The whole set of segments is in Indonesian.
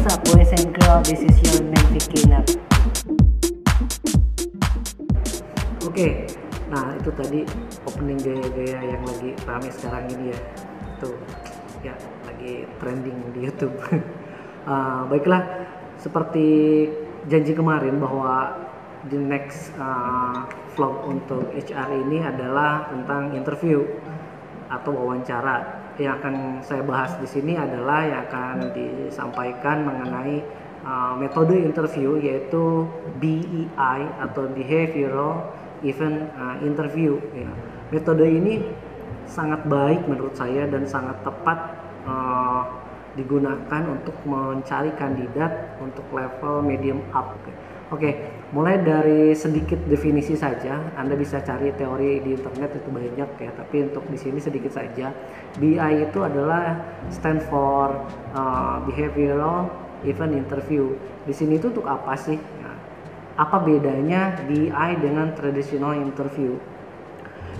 What's up boys and girls, this is your man Vicky. Oke, nah itu tadi opening gaya-gaya yang lagi rame sekarang ini ya. Tuh, ya lagi trending di YouTube. Uh, baiklah, seperti janji kemarin bahwa the next uh, vlog untuk HR ini adalah tentang interview atau wawancara. Yang akan saya bahas di sini adalah yang akan disampaikan mengenai uh, metode interview yaitu BEI atau Behavioral Event uh, Interview. Ya. Metode ini sangat baik menurut saya dan sangat tepat uh, digunakan untuk mencari kandidat untuk level medium up. Oke, mulai dari sedikit definisi saja. Anda bisa cari teori di internet itu banyak ya, tapi untuk di sini sedikit saja. BI itu adalah stand for uh, behavioral event interview. Di sini itu untuk apa sih? Nah, apa bedanya BI dengan traditional interview?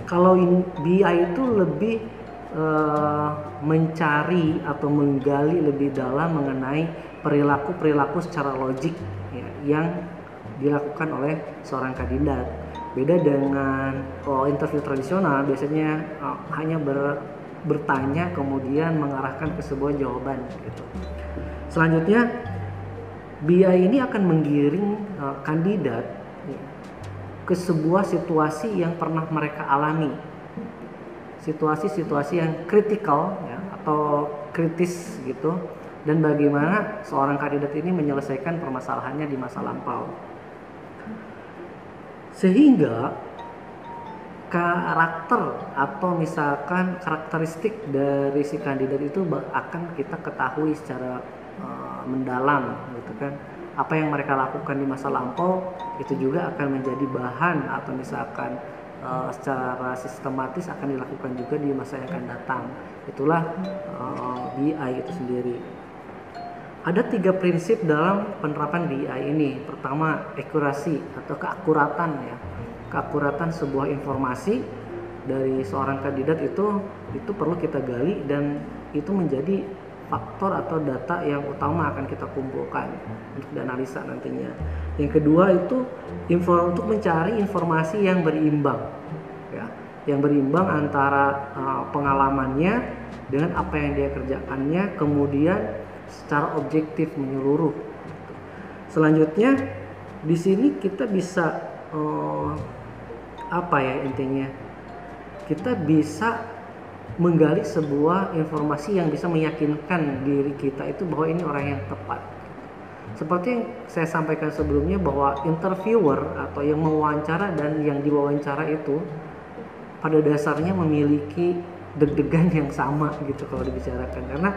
Kalau BI itu lebih uh, mencari atau menggali lebih dalam mengenai perilaku-perilaku secara logik ya, yang dilakukan oleh seorang kandidat. Beda dengan oh, interview tradisional biasanya uh, hanya ber, bertanya kemudian mengarahkan ke sebuah jawaban gitu. Selanjutnya BI ini akan menggiring uh, kandidat ke sebuah situasi yang pernah mereka alami situasi-situasi yang kritikal ya, atau kritis gitu dan bagaimana seorang kandidat ini menyelesaikan permasalahannya di masa lampau sehingga karakter atau misalkan karakteristik dari si kandidat itu akan kita ketahui secara uh, mendalam gitu kan apa yang mereka lakukan di masa lampau itu juga akan menjadi bahan atau misalkan uh, secara sistematis akan dilakukan juga di masa yang akan datang. Itulah uh, eh, BI itu sendiri. Ada tiga prinsip dalam penerapan BI ini. Pertama, akurasi atau keakuratan ya. Keakuratan sebuah informasi dari seorang kandidat itu itu perlu kita gali dan itu menjadi faktor atau data yang utama akan kita kumpulkan untuk dianalisa nantinya. Yang kedua itu info untuk mencari informasi yang berimbang, ya, yang berimbang antara uh, pengalamannya dengan apa yang dia kerjakannya, kemudian secara objektif menyeluruh. Selanjutnya di sini kita bisa uh, apa ya intinya? Kita bisa menggali sebuah informasi yang bisa meyakinkan diri kita itu bahwa ini orang yang tepat. Seperti yang saya sampaikan sebelumnya bahwa interviewer atau yang mewawancara dan yang diwawancara itu pada dasarnya memiliki deg-degan yang sama gitu kalau dibicarakan karena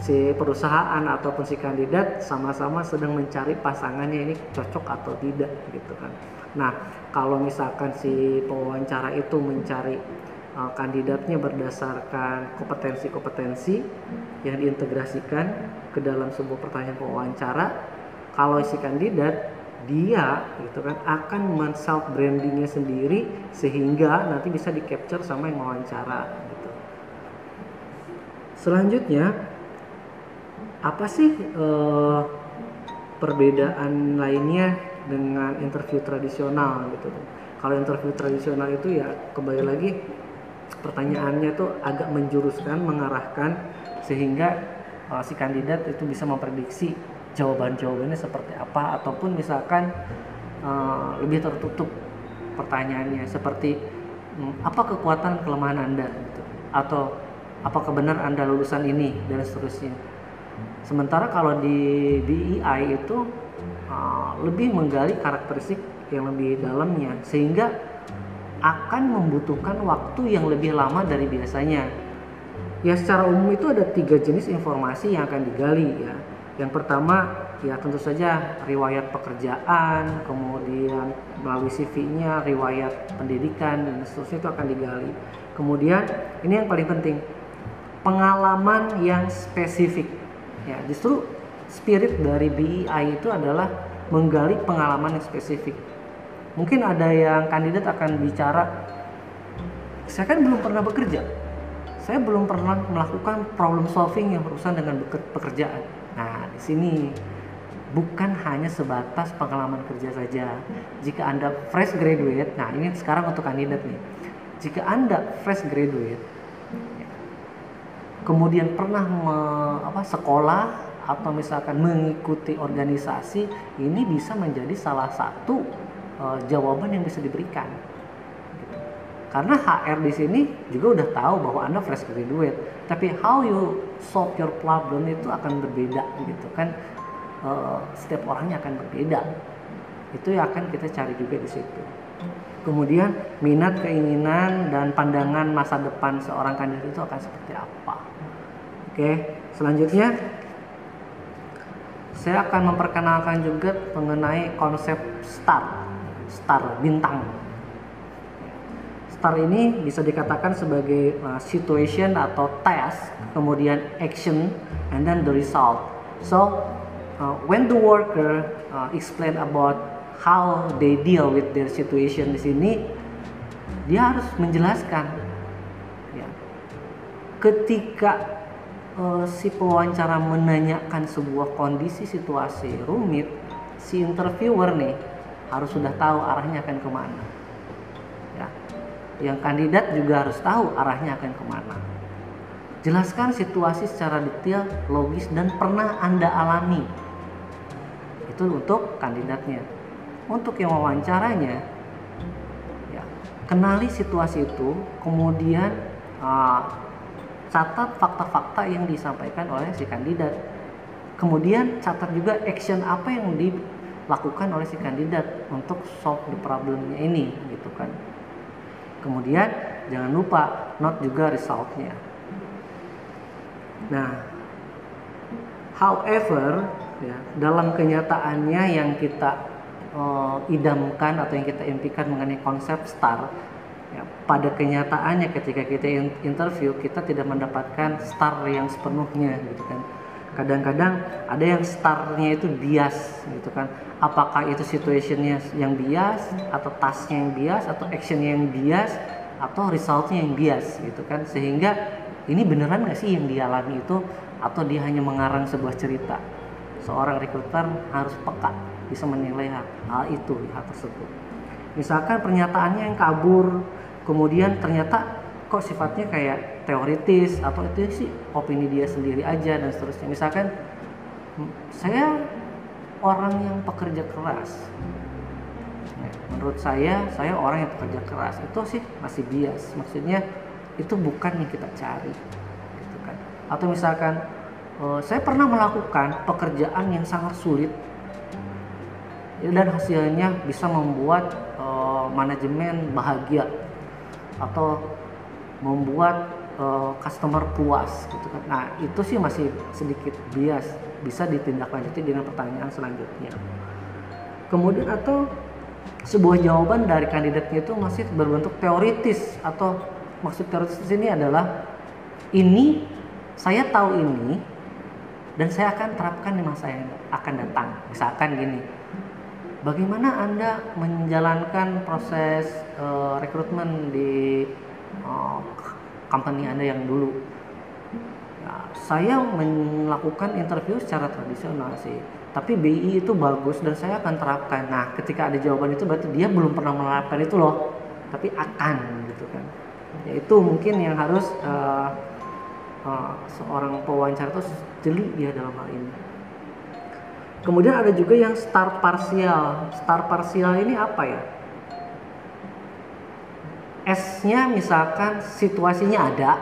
si perusahaan ataupun si kandidat sama-sama sedang mencari pasangannya ini cocok atau tidak gitu kan. Nah, kalau misalkan si pewawancara itu mencari uh, kandidatnya berdasarkan kompetensi-kompetensi yang diintegrasikan ke dalam sebuah pertanyaan pewawancara kalau si kandidat dia gitu kan akan men self brandingnya sendiri sehingga nanti bisa di capture sama yang mewawancara gitu. Selanjutnya apa sih uh, perbedaan lainnya dengan interview tradisional gitu? Kalau interview tradisional itu ya kembali lagi pertanyaannya tuh agak menjuruskan, mengarahkan sehingga uh, si kandidat itu bisa memprediksi jawaban-jawabannya seperti apa ataupun misalkan uh, lebih tertutup pertanyaannya seperti um, apa kekuatan kelemahan Anda gitu atau apakah benar Anda lulusan ini dan seterusnya. Sementara kalau di BEI itu uh, lebih menggali karakteristik yang lebih dalamnya sehingga akan membutuhkan waktu yang lebih lama dari biasanya. Ya secara umum itu ada tiga jenis informasi yang akan digali ya. Yang pertama ya tentu saja riwayat pekerjaan, kemudian melalui CV-nya, riwayat pendidikan dan seterusnya itu akan digali. Kemudian ini yang paling penting pengalaman yang spesifik. Ya justru spirit dari BEI itu adalah menggali pengalaman yang spesifik mungkin ada yang kandidat akan bicara saya kan belum pernah bekerja saya belum pernah melakukan problem solving yang berurusan dengan pekerjaan Nah, di sini bukan hanya sebatas pengalaman kerja saja. Jika Anda fresh graduate, nah ini sekarang untuk kandidat nih. Jika Anda fresh graduate, kemudian pernah me, apa, sekolah atau misalkan mengikuti organisasi, ini bisa menjadi salah satu uh, jawaban yang bisa diberikan. Gitu. Karena HR di sini juga udah tahu bahwa Anda fresh graduate, tapi how you solve your problem itu akan berbeda gitu kan uh, setiap orangnya akan berbeda itu yang akan kita cari juga di situ kemudian minat keinginan dan pandangan masa depan seorang kandidat itu akan seperti apa oke selanjutnya saya akan memperkenalkan juga mengenai konsep star star bintang star ini bisa dikatakan sebagai uh, situation atau task kemudian action and then the result so uh, when the worker uh, explain about how they deal with their situation di sini, dia harus menjelaskan. Ya. Ketika uh, si pewawancara menanyakan sebuah kondisi situasi rumit, si interviewer nih harus sudah tahu arahnya akan ke mana. Ya. Yang kandidat juga harus tahu arahnya akan ke mana. Jelaskan situasi secara detail, logis, dan pernah Anda alami itu untuk kandidatnya untuk yang wawancaranya ya kenali situasi itu kemudian uh, catat fakta-fakta yang disampaikan oleh si kandidat. Kemudian catat juga action apa yang dilakukan oleh si kandidat untuk solve the problemnya ini gitu kan. Kemudian jangan lupa note juga resultnya. Nah however ya dalam kenyataannya yang kita uh, idamkan atau yang kita impikan mengenai konsep star ya, pada kenyataannya ketika kita interview kita tidak mendapatkan star yang sepenuhnya gitu kan. Kadang-kadang ada yang starnya itu bias gitu kan. Apakah itu situationnya yang bias atau tasknya yang bias atau actionnya yang bias atau resultnya yang bias gitu kan. Sehingga ini beneran nggak sih yang dialami itu? Atau dia hanya mengarang sebuah cerita? Seorang rekruter harus peka bisa menilai hal itu hal tersebut misalkan pernyataannya yang kabur kemudian ternyata kok sifatnya kayak teoritis atau itu sih opini dia sendiri aja dan seterusnya. Misalkan saya orang yang pekerja keras. Menurut saya saya orang yang pekerja keras. Itu sih masih bias. Maksudnya itu bukan yang kita cari gitu kan. Atau misalkan uh, saya pernah melakukan pekerjaan yang sangat sulit dan hasilnya bisa membuat uh, manajemen bahagia atau membuat uh, customer puas gitu kan. Nah, itu sih masih sedikit bias, bisa ditindaklanjuti dengan pertanyaan selanjutnya. Kemudian atau sebuah jawaban dari kandidatnya itu masih berbentuk teoritis atau maksud teoritis di sini adalah ini saya tahu ini dan saya akan terapkan di masa yang akan datang. Misalkan gini, bagaimana Anda menjalankan proses uh, rekrutmen di uh, company Anda yang dulu? Ya, saya melakukan interview secara tradisional sih, tapi BI itu bagus dan saya akan terapkan. Nah, ketika ada jawaban itu berarti dia belum pernah menerapkan itu loh, tapi akan gitu kan. Ya itu mungkin yang harus uh, uh, seorang pewawancara itu jeli dia dalam hal ini. Kemudian ada juga yang star parsial. Star parsial ini apa ya? S-nya misalkan situasinya ada,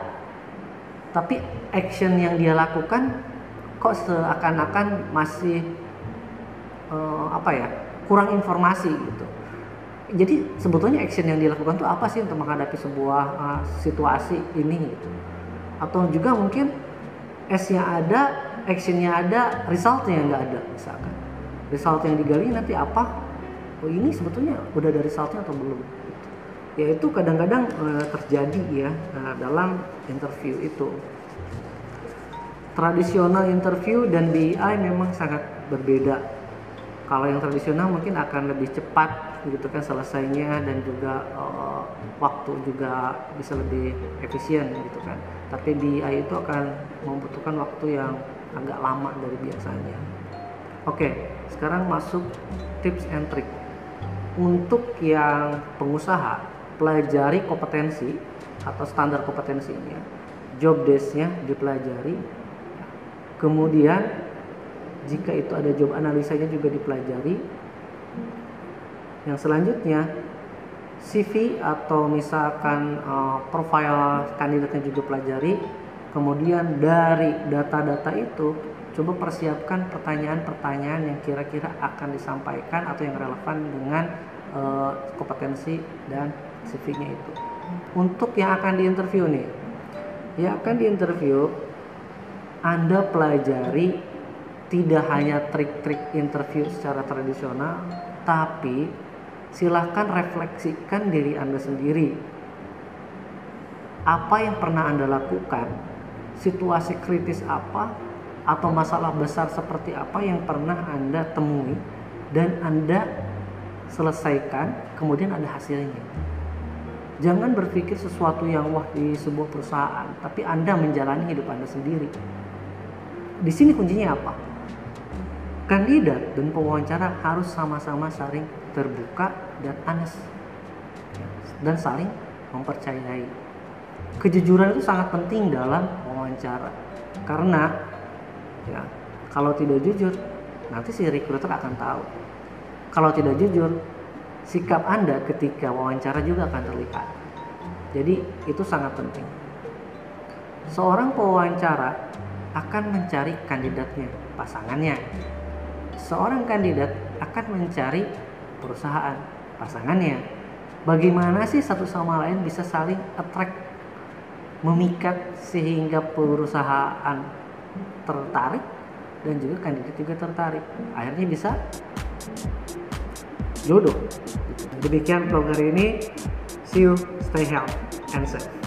tapi action yang dia lakukan kok seakan-akan masih uh, apa ya kurang informasi gitu. Jadi sebetulnya action yang dilakukan itu apa sih untuk menghadapi sebuah uh, situasi ini gitu atau juga mungkin S-nya ada, action-nya ada, result-nya nggak ada misalkan. Result yang digali nanti apa? Oh ini sebetulnya udah ada resultnya atau belum? Ya itu kadang-kadang uh, terjadi ya uh, dalam interview itu. Tradisional interview dan BI memang sangat berbeda. Kalau yang tradisional mungkin akan lebih cepat gitu kan selesainya dan juga uh, waktu juga bisa lebih efisien gitu kan tapi BI itu akan membutuhkan waktu yang agak lama dari biasanya. Oke, sekarang masuk tips and trick. Untuk yang pengusaha, pelajari kompetensi atau standar kompetensinya, job desk-nya dipelajari. Kemudian jika itu ada job analisanya juga dipelajari. Yang selanjutnya CV atau misalkan uh, profile kandidatnya juga pelajari. Kemudian dari data-data itu coba persiapkan pertanyaan-pertanyaan yang kira-kira akan disampaikan atau yang relevan dengan uh, kompetensi dan CV-nya itu. Untuk yang akan diinterview nih, yang akan diinterview Anda pelajari tidak hanya trik-trik interview secara tradisional, tapi silahkan refleksikan diri Anda sendiri. Apa yang pernah Anda lakukan, situasi kritis apa atau masalah besar seperti apa yang pernah Anda temui dan Anda selesaikan, kemudian ada hasilnya. Jangan berpikir sesuatu yang wah di sebuah perusahaan, tapi Anda menjalani hidup Anda sendiri. Di sini kuncinya apa? Kandidat dan pewawancara harus sama-sama saling terbuka dan honest dan saling mempercayai. Kejujuran itu sangat penting dalam wawancara. Karena ya kalau tidak jujur nanti si recruiter akan tahu. Kalau tidak jujur sikap anda ketika wawancara juga akan terlihat. Jadi itu sangat penting. Seorang pewawancara akan mencari kandidatnya pasangannya. Seorang kandidat akan mencari perusahaan pasangannya. Bagaimana sih satu sama lain bisa saling attract memikat sehingga perusahaan tertarik dan juga kandidat juga tertarik. Akhirnya bisa jodoh. Demikian hari ini. See you. Stay healthy and safe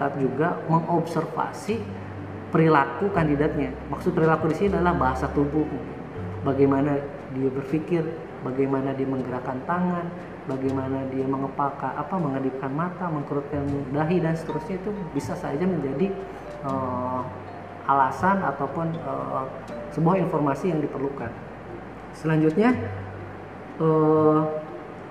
catat juga mengobservasi perilaku kandidatnya. Maksud perilaku di sini adalah bahasa tubuh. Bagaimana dia berpikir, bagaimana dia menggerakkan tangan, bagaimana dia mengepalkan apa mengedipkan mata, mengkerutkan dahi dan seterusnya itu bisa saja menjadi uh, alasan ataupun uh, sebuah informasi yang diperlukan. selanjutnya eh,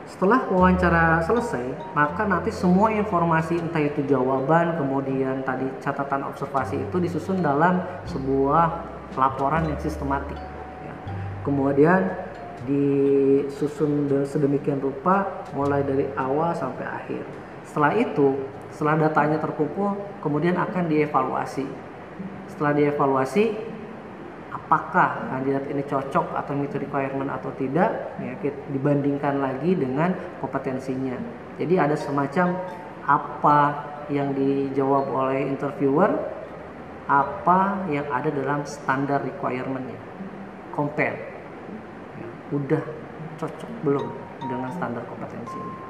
setelah wawancara selesai maka nanti semua informasi entah itu jawaban kemudian tadi catatan observasi itu disusun dalam sebuah laporan yang sistematik ya. kemudian disusun sedemikian rupa mulai dari awal sampai akhir setelah itu setelah datanya terkumpul kemudian akan dievaluasi setelah dievaluasi apakah kandidat ini cocok atau meet requirement atau tidak ya dibandingkan lagi dengan kompetensinya. Jadi ada semacam apa yang dijawab oleh interviewer apa yang ada dalam standar requirementnya. Compare. Ya, udah cocok belum dengan standar kompetensinya